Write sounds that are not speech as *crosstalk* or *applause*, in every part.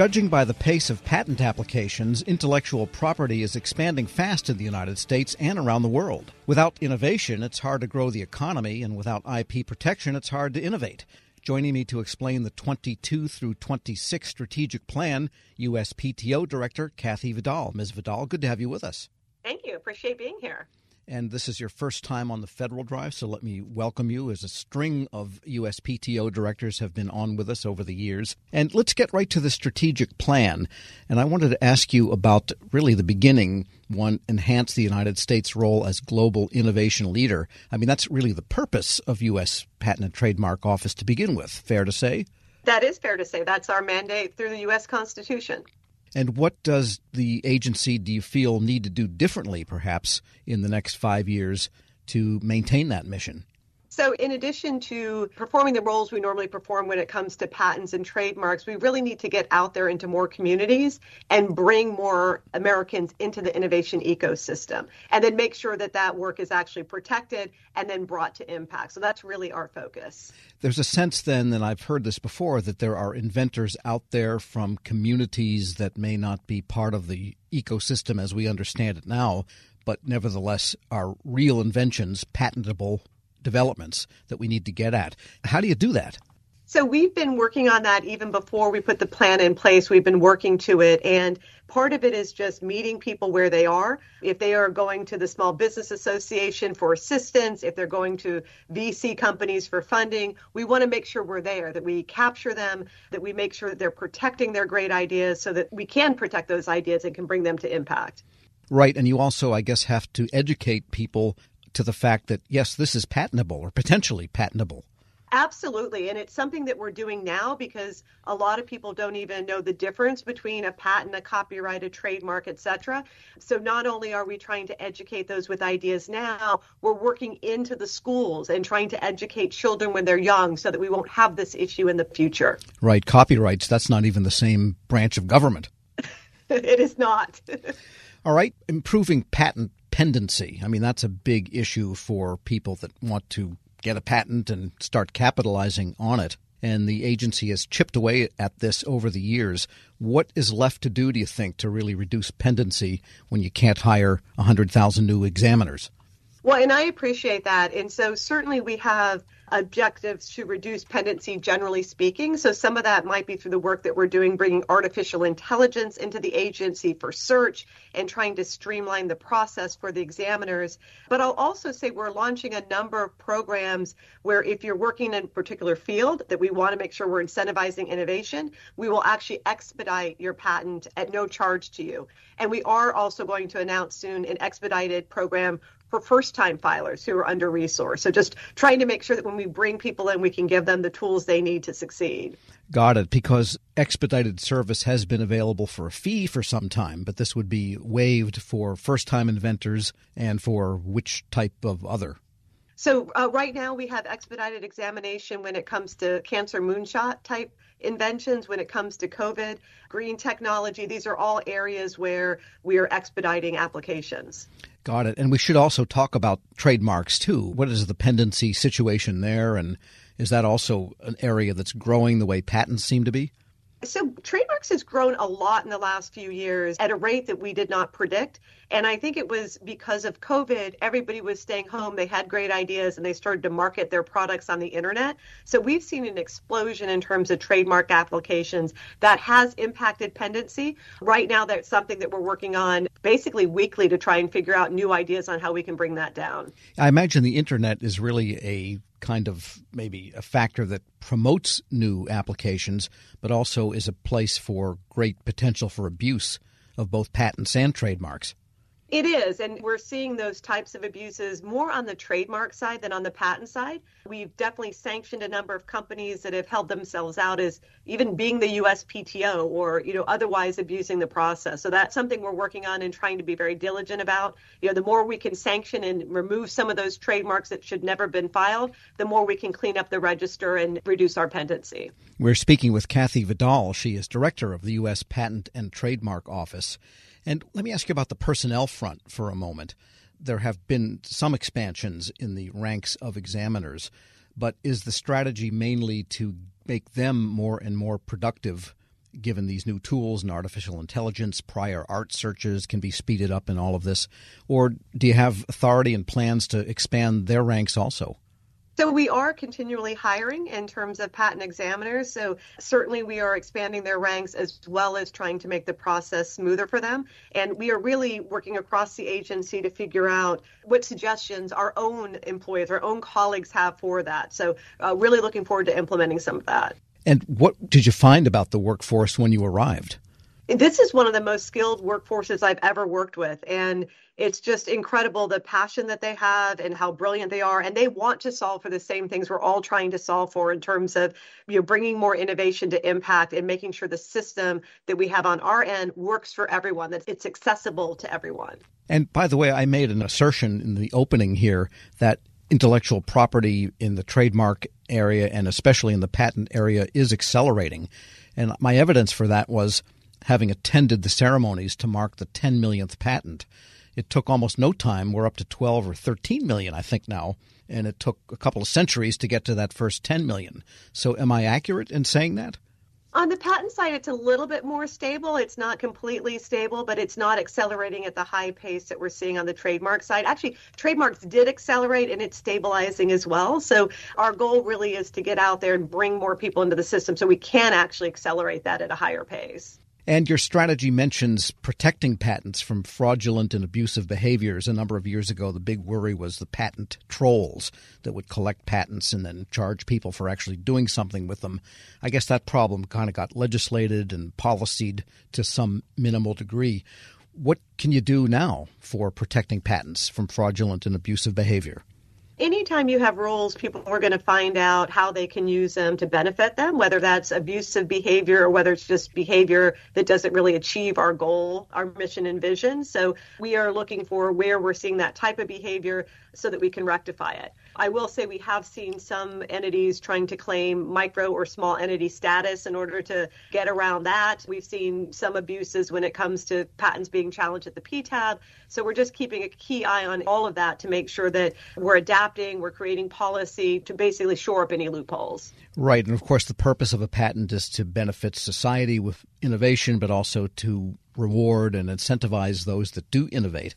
Judging by the pace of patent applications, intellectual property is expanding fast in the United States and around the world. Without innovation, it's hard to grow the economy, and without IP protection, it's hard to innovate. Joining me to explain the 22 through 26 strategic plan, USPTO Director Kathy Vidal. Ms. Vidal, good to have you with us. Thank you. Appreciate being here and this is your first time on the federal drive, so let me welcome you as a string of USPTO directors have been on with us over the years. And let's get right to the strategic plan. And I wanted to ask you about really the beginning one, enhance the United States' role as global innovation leader. I mean, that's really the purpose of U.S. Patent and Trademark Office to begin with. Fair to say? That is fair to say. That's our mandate through the U.S. Constitution. And what does the agency, do you feel, need to do differently, perhaps, in the next five years to maintain that mission? So, in addition to performing the roles we normally perform when it comes to patents and trademarks, we really need to get out there into more communities and bring more Americans into the innovation ecosystem and then make sure that that work is actually protected and then brought to impact. So, that's really our focus. There's a sense then, and I've heard this before, that there are inventors out there from communities that may not be part of the ecosystem as we understand it now, but nevertheless are real inventions, patentable developments that we need to get at. How do you do that? So we've been working on that even before we put the plan in place. We've been working to it and part of it is just meeting people where they are. If they are going to the Small Business Association for assistance, if they're going to VC companies for funding, we want to make sure we're there, that we capture them, that we make sure that they're protecting their great ideas so that we can protect those ideas and can bring them to impact. Right. And you also, I guess, have to educate people to the fact that, yes, this is patentable or potentially patentable. Absolutely. And it's something that we're doing now because a lot of people don't even know the difference between a patent, a copyright, a trademark, etc. So not only are we trying to educate those with ideas now, we're working into the schools and trying to educate children when they're young so that we won't have this issue in the future. Right. Copyrights, that's not even the same branch of government. *laughs* it is not. *laughs* All right. Improving patent pendency. I mean, that's a big issue for people that want to get a patent and start capitalizing on it. And the agency has chipped away at this over the years. What is left to do, do you think, to really reduce pendency when you can't hire 100,000 new examiners? Well, and I appreciate that. And so certainly we have objectives to reduce pendency, generally speaking. So some of that might be through the work that we're doing, bringing artificial intelligence into the agency for search and trying to streamline the process for the examiners. But I'll also say we're launching a number of programs where if you're working in a particular field that we want to make sure we're incentivizing innovation, we will actually expedite your patent at no charge to you. And we are also going to announce soon an expedited program for first time filers who are under resourced. So just trying to make sure that when we bring people in, we can give them the tools they need to succeed. Got it. Because expedited service has been available for a fee for some time, but this would be waived for first time inventors and for which type of other? So uh, right now we have expedited examination when it comes to cancer moonshot type inventions, when it comes to COVID, green technology. These are all areas where we are expediting applications. Got it. And we should also talk about trademarks too. What is the pendency situation there? And is that also an area that's growing the way patents seem to be? So, trademarks has grown a lot in the last few years at a rate that we did not predict. And I think it was because of COVID, everybody was staying home. They had great ideas and they started to market their products on the internet. So, we've seen an explosion in terms of trademark applications that has impacted pendency. Right now, that's something that we're working on basically weekly to try and figure out new ideas on how we can bring that down. I imagine the internet is really a kind of maybe a factor that promotes new applications, but also is a place for great potential for abuse of both patents and trademarks. It is, and we're seeing those types of abuses more on the trademark side than on the patent side. We've definitely sanctioned a number of companies that have held themselves out as even being the USPTO or you know otherwise abusing the process. So that's something we're working on and trying to be very diligent about. You know, the more we can sanction and remove some of those trademarks that should never have been filed, the more we can clean up the register and reduce our pendency. We're speaking with Kathy Vidal. She is director of the U.S. Patent and Trademark Office. And let me ask you about the personnel front for a moment. There have been some expansions in the ranks of examiners, but is the strategy mainly to make them more and more productive given these new tools and artificial intelligence, prior art searches can be speeded up in all of this? Or do you have authority and plans to expand their ranks also? So we are continually hiring in terms of patent examiners. So certainly we are expanding their ranks as well as trying to make the process smoother for them. And we are really working across the agency to figure out what suggestions our own employees, our own colleagues have for that. So uh, really looking forward to implementing some of that. And what did you find about the workforce when you arrived? This is one of the most skilled workforces I've ever worked with. And it's just incredible the passion that they have and how brilliant they are. And they want to solve for the same things we're all trying to solve for in terms of you know, bringing more innovation to impact and making sure the system that we have on our end works for everyone, that it's accessible to everyone. And by the way, I made an assertion in the opening here that intellectual property in the trademark area and especially in the patent area is accelerating. And my evidence for that was having attended the ceremonies to mark the 10 millionth patent. It took almost no time. We're up to 12 or 13 million, I think, now. And it took a couple of centuries to get to that first 10 million. So, am I accurate in saying that? On the patent side, it's a little bit more stable. It's not completely stable, but it's not accelerating at the high pace that we're seeing on the trademark side. Actually, trademarks did accelerate and it's stabilizing as well. So, our goal really is to get out there and bring more people into the system so we can actually accelerate that at a higher pace. And your strategy mentions protecting patents from fraudulent and abusive behaviors. A number of years ago, the big worry was the patent trolls that would collect patents and then charge people for actually doing something with them. I guess that problem kind of got legislated and policied to some minimal degree. What can you do now for protecting patents from fraudulent and abusive behavior? Anytime you have rules, people are going to find out how they can use them to benefit them, whether that's abusive behavior or whether it's just behavior that doesn't really achieve our goal, our mission and vision. So we are looking for where we're seeing that type of behavior so that we can rectify it. I will say we have seen some entities trying to claim micro or small entity status in order to get around that. We've seen some abuses when it comes to patents being challenged at the PTAB. So we're just keeping a key eye on all of that to make sure that we're adapting, we're creating policy to basically shore up any loopholes. Right. And of course, the purpose of a patent is to benefit society with innovation, but also to reward and incentivize those that do innovate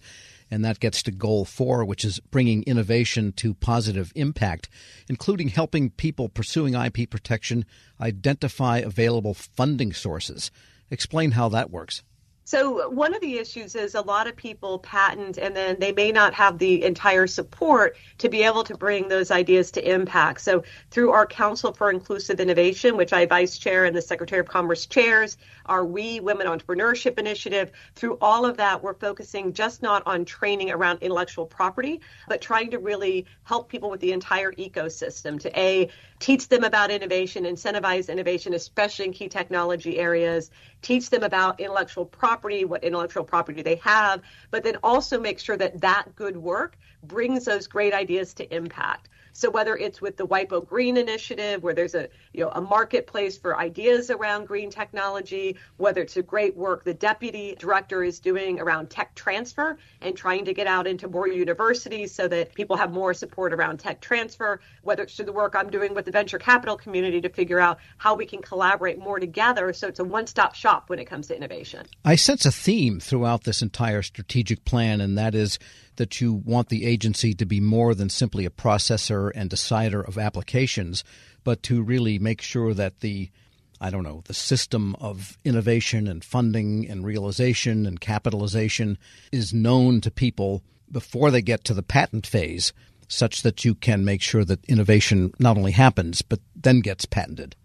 and that gets to goal four, which is bringing innovation to positive impact, including helping people pursuing IP protection identify available funding sources. Explain how that works. So, one of the issues is a lot of people patent and then they may not have the entire support to be able to bring those ideas to impact. So, through our Council for Inclusive Innovation, which I vice chair and the Secretary of Commerce chairs, our We Women Entrepreneurship Initiative, through all of that, we're focusing just not on training around intellectual property, but trying to really help people with the entire ecosystem to A, teach them about innovation, incentivize innovation, especially in key technology areas, teach them about intellectual property, what intellectual property they have, but then also make sure that that good work brings those great ideas to impact. So whether it's with the WIPO Green Initiative, where there's a you know a marketplace for ideas around green technology, whether it's a great work the deputy director is doing around tech transfer and trying to get out into more universities so that people have more support around tech transfer, whether it's through the work I'm doing with the venture capital community to figure out how we can collaborate more together so it's a one-stop shop when it comes to innovation. I sense a theme throughout this entire strategic plan and that is that you want the agency to be more than simply a processor and decider of applications, but to really make sure that the I don't know, the system of innovation and funding and realization and capitalization is known to people before they get to the patent phase, such that you can make sure that innovation not only happens, but then gets patented.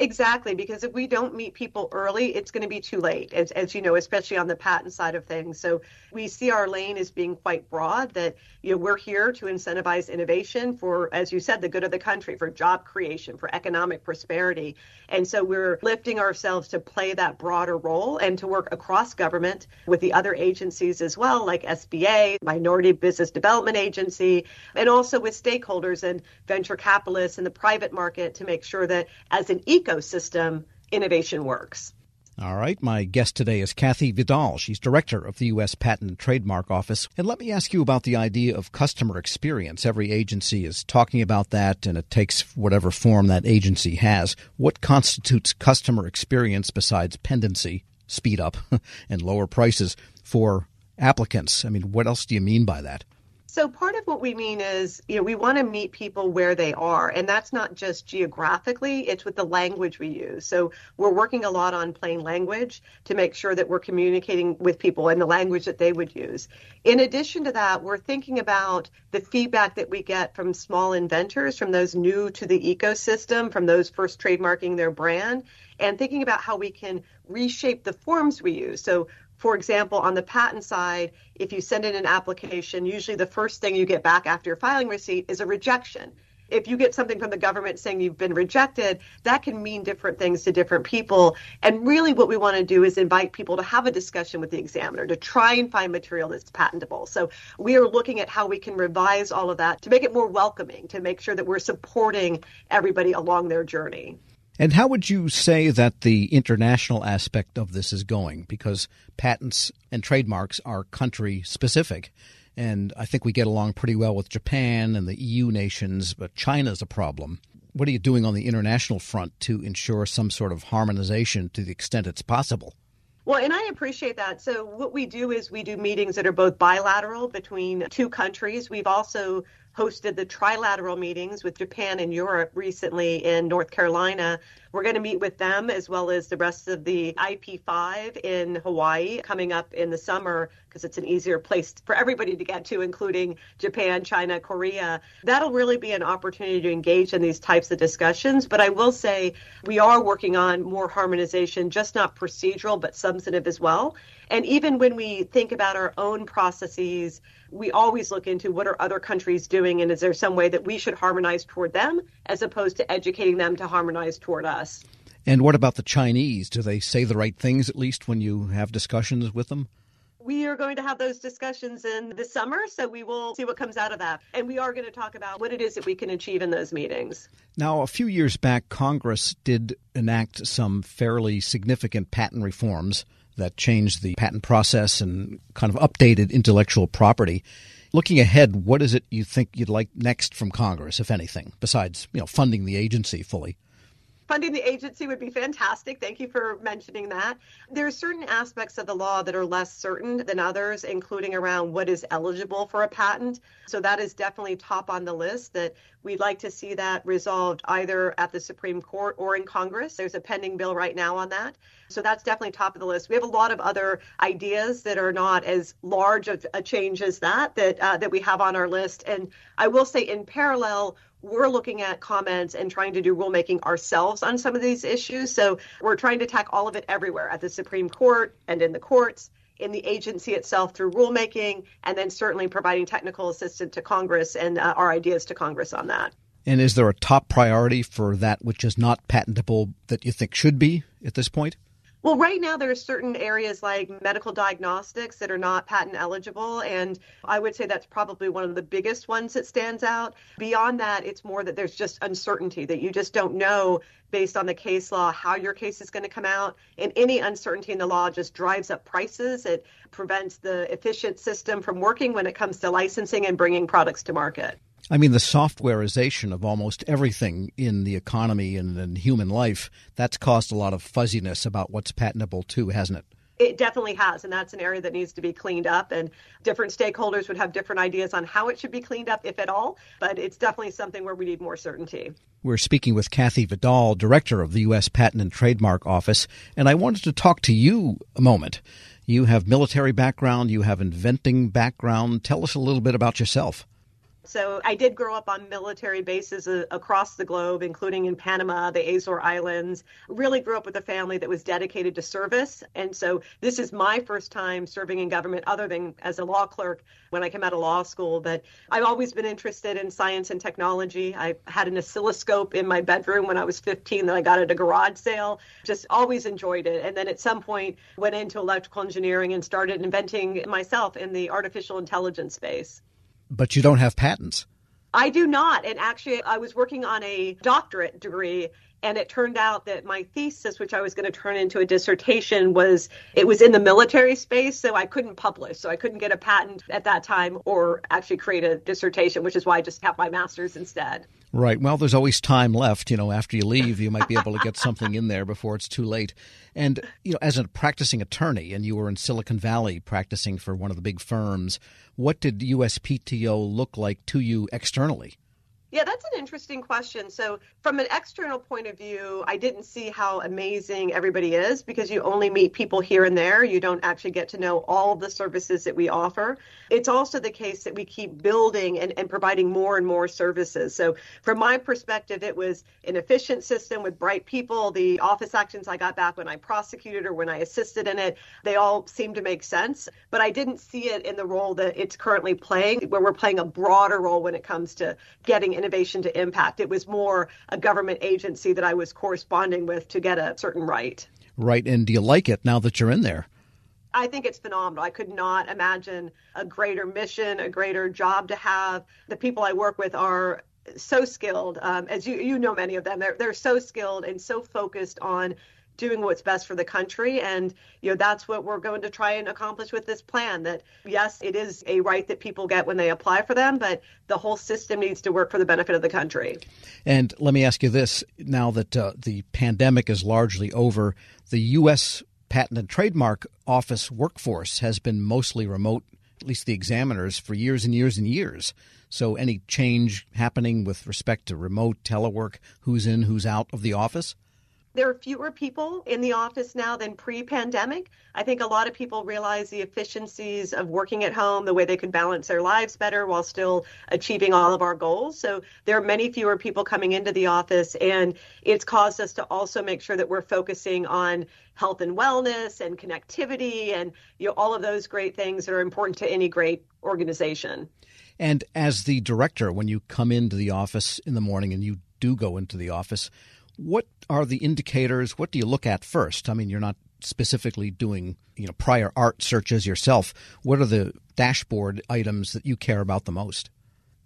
Exactly, because if we don't meet people early, it's going to be too late, as, as you know, especially on the patent side of things. So we see our lane as being quite broad that, you know, we're here to incentivize innovation for, as you said, the good of the country, for job creation, for economic prosperity. And so we're lifting ourselves to play that broader role and to work across government with the other agencies as well, like SBA, Minority Business Development Agency, and also with stakeholders and venture capitalists in the private market to make sure that as an ecosystem, innovation works. All right. My guest today is Kathy Vidal. She's director of the U.S. Patent and Trademark Office. And let me ask you about the idea of customer experience. Every agency is talking about that, and it takes whatever form that agency has. What constitutes customer experience besides pendency, speed up, *laughs* and lower prices for applicants? I mean, what else do you mean by that? So part of what we mean is, you know, we want to meet people where they are, and that's not just geographically, it's with the language we use. So we're working a lot on plain language to make sure that we're communicating with people in the language that they would use. In addition to that, we're thinking about the feedback that we get from small inventors, from those new to the ecosystem, from those first trademarking their brand, and thinking about how we can reshape the forms we use. So for example, on the patent side, if you send in an application, usually the first thing you get back after your filing receipt is a rejection. If you get something from the government saying you've been rejected, that can mean different things to different people. And really, what we want to do is invite people to have a discussion with the examiner to try and find material that's patentable. So, we are looking at how we can revise all of that to make it more welcoming, to make sure that we're supporting everybody along their journey. And how would you say that the international aspect of this is going? Because patents and trademarks are country specific. And I think we get along pretty well with Japan and the EU nations, but China's a problem. What are you doing on the international front to ensure some sort of harmonization to the extent it's possible? Well, and I appreciate that. So, what we do is we do meetings that are both bilateral between two countries. We've also hosted the trilateral meetings with Japan and Europe recently in North Carolina. We're going to meet with them as well as the rest of the IP5 in Hawaii coming up in the summer because it's an easier place for everybody to get to, including Japan, China, Korea. That'll really be an opportunity to engage in these types of discussions. But I will say we are working on more harmonization, just not procedural, but substantive as well. And even when we think about our own processes, we always look into what are other countries doing and is there some way that we should harmonize toward them as opposed to educating them to harmonize toward us. And what about the Chinese? Do they say the right things at least when you have discussions with them? we are going to have those discussions in the summer, so we will see what comes out of that. And we are going to talk about what it is that we can achieve in those meetings. Now, a few years back, Congress did enact some fairly significant patent reforms that changed the patent process and kind of updated intellectual property. Looking ahead, what is it you think you'd like next from Congress, if anything, besides you know funding the agency fully? Funding the agency would be fantastic. Thank you for mentioning that. There are certain aspects of the law that are less certain than others, including around what is eligible for a patent. So that is definitely top on the list that we'd like to see that resolved either at the Supreme Court or in Congress. There's a pending bill right now on that. So that's definitely top of the list. We have a lot of other ideas that are not as large of a change as that that uh, that we have on our list. And I will say in parallel, we're looking at comments and trying to do rulemaking ourselves on some of these issues. So we're trying to tack all of it everywhere at the Supreme Court and in the courts, in the agency itself through rulemaking, and then certainly providing technical assistance to Congress and uh, our ideas to Congress on that. And is there a top priority for that which is not patentable that you think should be at this point? Well, right now there are certain areas like medical diagnostics that are not patent eligible, and I would say that's probably one of the biggest ones that stands out. Beyond that, it's more that there's just uncertainty that you just don't know based on the case law how your case is going to come out, and any uncertainty in the law just drives up prices. It prevents the efficient system from working when it comes to licensing and bringing products to market. I mean, the softwareization of almost everything in the economy and in human life, that's caused a lot of fuzziness about what's patentable too, hasn't it? It definitely has, and that's an area that needs to be cleaned up. And different stakeholders would have different ideas on how it should be cleaned up, if at all. But it's definitely something where we need more certainty. We're speaking with Kathy Vidal, director of the U.S. Patent and Trademark Office, and I wanted to talk to you a moment. You have military background, you have inventing background. Tell us a little bit about yourself. So I did grow up on military bases uh, across the globe, including in Panama, the Azore Islands. Really grew up with a family that was dedicated to service. And so this is my first time serving in government other than as a law clerk when I came out of law school. But I've always been interested in science and technology. I had an oscilloscope in my bedroom when I was 15 that I got at a garage sale. Just always enjoyed it. And then at some point went into electrical engineering and started inventing myself in the artificial intelligence space. But you don't have patents. I do not. And actually, I was working on a doctorate degree And it turned out that my thesis, which I was going to turn into a dissertation, was it was in the military space, so I couldn't publish. So I couldn't get a patent at that time or actually create a dissertation, which is why I just have my master's instead. Right. Well, there's always time left. You know, after you leave, you might be able to get something in there before it's too late. And, you know, as a practicing attorney, and you were in Silicon Valley practicing for one of the big firms, what did USPTO look like to you externally? Yeah, that's an interesting question. So, from an external point of view, I didn't see how amazing everybody is because you only meet people here and there. You don't actually get to know all the services that we offer. It's also the case that we keep building and, and providing more and more services. So, from my perspective, it was an efficient system with bright people. The office actions I got back when I prosecuted or when I assisted in it, they all seemed to make sense. But I didn't see it in the role that it's currently playing, where we're playing a broader role when it comes to getting innovation to impact. It was more a government agency that I was corresponding with to get a certain right. Right. And do you like it now that you're in there? I think it's phenomenal. I could not imagine a greater mission, a greater job to have. The people I work with are so skilled, um, as you you know many of them. They're they're so skilled and so focused on doing what's best for the country. And you know that's what we're going to try and accomplish with this plan that yes it is a right that people get when they apply for them but the whole system needs to work for the benefit of the country. And let me ask you this now that uh, the pandemic is largely over the US patent and trademark office workforce has been mostly remote at least the examiners for years and years and years. So any change happening with respect to remote telework who's in who's out of the office there are fewer people in the office now than pre pandemic. I think a lot of people realize the efficiencies of working at home, the way they could balance their lives better while still achieving all of our goals. So there are many fewer people coming into the office, and it's caused us to also make sure that we're focusing on health and wellness and connectivity and you know all of those great things that are important to any great organization. And as the director, when you come into the office in the morning and you do go into the office, what are the indicators? What do you look at first? I mean, you're not specifically doing you know prior art searches yourself. What are the dashboard items that you care about the most?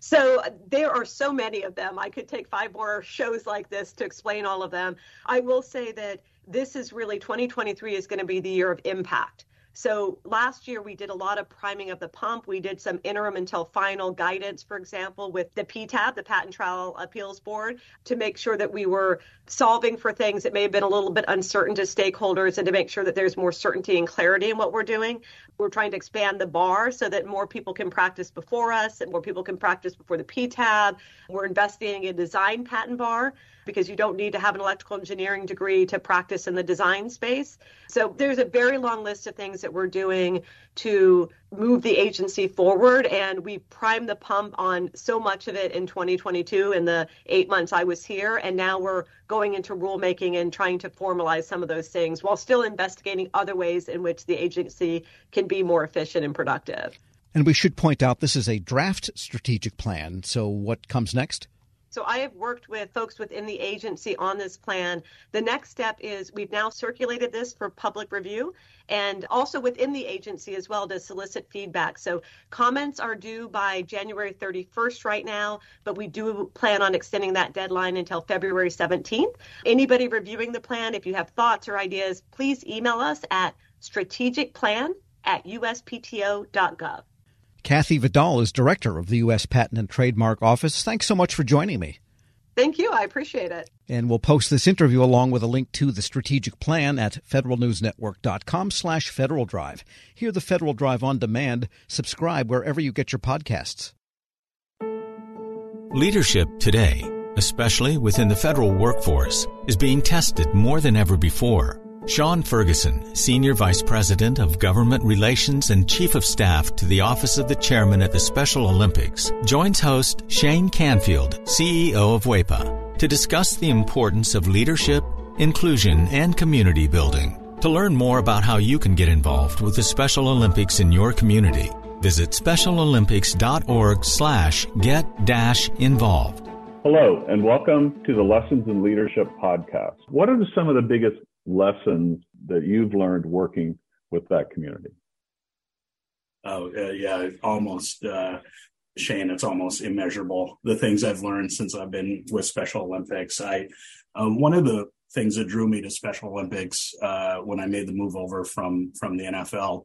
So there are so many of them. I could take five more shows like this to explain all of them. I will say that this is really 2023 is going to be the year of impact. So last year we did a lot of priming of the pump. We did some interim until final guidance, for example, with the PTAB, the Patent Trial Appeals Board, to make sure that we were solving for things that may have been a little bit uncertain to stakeholders and to make sure that there's more certainty and clarity in what we're doing. We're trying to expand the bar so that more people can practice before us and more people can practice before the PTAB. We're investing in design patent bar because you don't need to have an electrical engineering degree to practice in the design space. So there's a very long list of things that we're doing to move the agency forward. And we primed the pump on so much of it in 2022 in the eight months I was here. And now we're going into rulemaking and trying to formalize some of those things while still investigating other ways in which the agency can be more efficient and productive. And we should point out this is a draft strategic plan. So what comes next? So I have worked with folks within the agency on this plan. The next step is we've now circulated this for public review and also within the agency as well to solicit feedback. So comments are due by January 31st right now, but we do plan on extending that deadline until February 17th. Anybody reviewing the plan, if you have thoughts or ideas, please email us at strategicplan at uspto.gov. Kathy Vidal is director of the U.S. Patent and Trademark Office. Thanks so much for joining me. Thank you. I appreciate it. And we'll post this interview along with a link to the strategic plan at federalnewsnetwork.com slash Federal Drive. Hear the Federal Drive on demand. Subscribe wherever you get your podcasts. Leadership today, especially within the federal workforce, is being tested more than ever before. Sean Ferguson, Senior Vice President of Government Relations and Chief of Staff to the Office of the Chairman at the Special Olympics, joins host Shane Canfield, CEO of WAEPA, to discuss the importance of leadership, inclusion, and community building. To learn more about how you can get involved with the Special Olympics in your community, visit specialolympics.org slash get dash involved. Hello, and welcome to the Lessons in Leadership podcast. What are some of the biggest lessons that you've learned working with that community? Oh, uh, yeah, almost uh, Shane, it's almost immeasurable. The things I've learned since I've been with Special Olympics. I um, one of the things that drew me to Special Olympics uh, when I made the move over from from the NFL